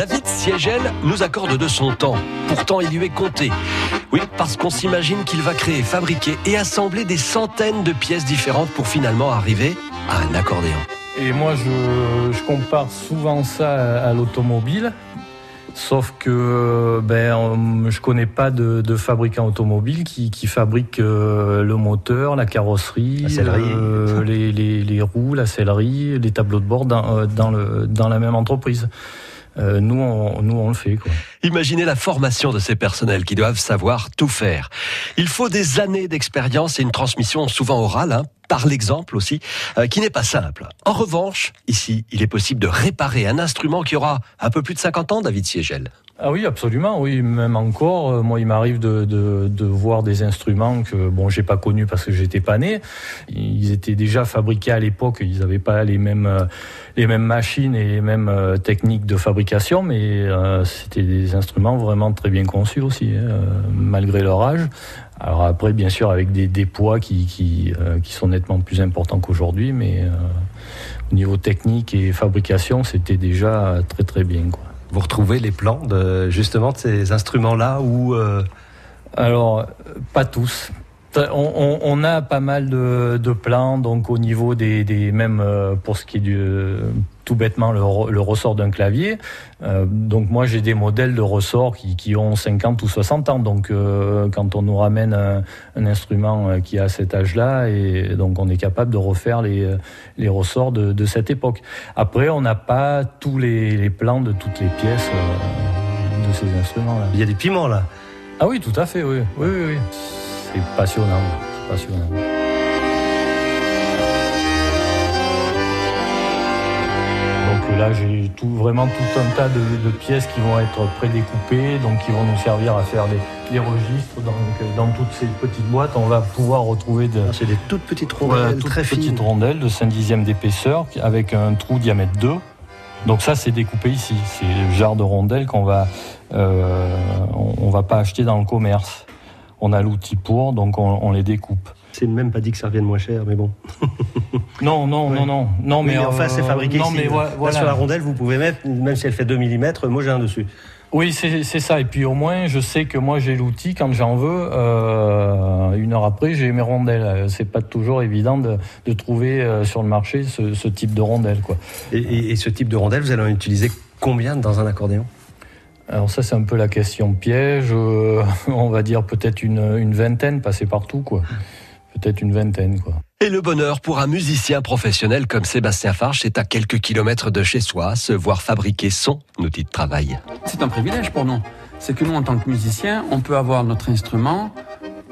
David Siegel nous accorde de son temps. Pourtant, il lui est compté. Oui, parce qu'on s'imagine qu'il va créer, fabriquer et assembler des centaines de pièces différentes pour finalement arriver à un accordéon. Et moi, je, je compare souvent ça à l'automobile. Sauf que ben, je connais pas de, de fabricant automobile qui, qui fabrique euh, le moteur, la carrosserie, euh, les, les, les, roues, la sellerie, les tableaux de bord dans, euh, dans, le, dans la même entreprise. Euh, nous, on, nous, le fait. Quoi. Imaginez la formation de ces personnels qui doivent savoir tout faire. Il faut des années d'expérience et une transmission souvent orale, hein, par l'exemple aussi, euh, qui n'est pas simple. En revanche, ici, il est possible de réparer un instrument qui aura un peu plus de 50 ans, David Siegel. Ah oui, absolument, oui, même encore. Euh, moi, il m'arrive de, de, de, voir des instruments que bon, j'ai pas connus parce que j'étais pas né. Ils étaient déjà fabriqués à l'époque. Ils n'avaient pas les mêmes euh, les mêmes machines et les mêmes euh, techniques de fabrication, mais euh, c'était des instruments vraiment très bien conçus aussi, hein, malgré leur âge. Alors après, bien sûr, avec des, des poids qui qui, qui sont nettement plus importants qu'aujourd'hui, mais au niveau technique et fabrication, c'était déjà très très bien, quoi vous retrouvez les plans de justement de ces instruments-là ou euh... Alors, pas tous. On, a pas mal de, de, plans, donc au niveau des, des même euh, pour ce qui est du tout bêtement le, le ressort d'un clavier. Euh, donc moi j'ai des modèles de ressorts qui, qui, ont 50 ou 60 ans. Donc euh, quand on nous ramène un, un, instrument euh, qui a cet âge-là, et donc on est capable de refaire les, les ressorts de, de cette époque. Après on n'a pas tous les, les, plans de toutes les pièces euh, de ces instruments-là. Il y a des piments là. Ah oui, tout à fait, oui, oui, oui. oui c'est passionnant. C'est passionnant. Là, j'ai tout, vraiment tout un tas de, de, pièces qui vont être prédécoupées, donc qui vont nous servir à faire les, registres. Donc, dans toutes ces petites boîtes, on va pouvoir retrouver de, ah, c'est des toutes petites rondelles, voilà, toutes très petites fines. rondelles de 5 dixièmes d'épaisseur avec un trou diamètre 2. Donc ça, c'est découpé ici. C'est le genre de rondelles qu'on va, euh, on, on va pas acheter dans le commerce on a l'outil pour, donc on, on, les découpe. C'est même pas dit que ça revienne moins cher, mais bon. non, non, ouais. non, non, non, mais, mais enfin, c'est fabriqué non, ici. Mais voilà. Là, sur la rondelle, vous pouvez mettre, même si elle fait 2 mm, moi j'ai un dessus. Oui, c'est ça. Et puis au moins, je sais que moi j'ai l'outil quand j'en veux. Euh, une heure après, j'ai mes rondelles. C'est pas toujours évident de, de trouver euh, sur le marché ce, ce, type de rondelle, quoi. Et, et, et ce type de rondelle, vous allez en utiliser combien dans un accordéon? Alors ça c'est un peu la question piège, euh, on va dire peut-être une, une, vingtaine passée partout quoi. Peut-être une vingtaine quoi. Et le bonheur pour un musicien professionnel comme Sébastien Farge, c'est à quelques kilomètres de chez soi, se voir fabriquer son outil de travail. C'est un privilège pour nous. C'est que nous en tant que musiciens, on peut avoir notre instrument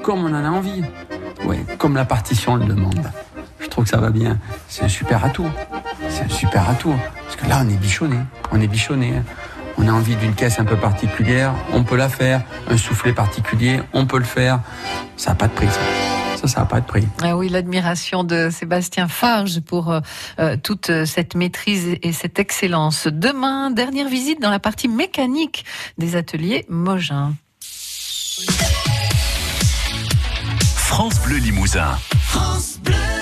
comme on en a envie. Oui, comme la partition le demande. Je trouve que ça va bien. C'est un super atout. C'est un super atout. Parce que là on est bichonné. On est bichonné on a envie d'une caisse un peu particulière, on peut la faire. Un soufflet particulier, on peut le faire. Ça n'a pas de prix, ça. Ça, ça n'a pas de prix. Ah oui, l'admiration de Sébastien Farge pour euh, toute cette maîtrise et cette excellence. Demain, dernière visite dans la partie mécanique des ateliers Mogin. France Bleu Limousin. France Bleu.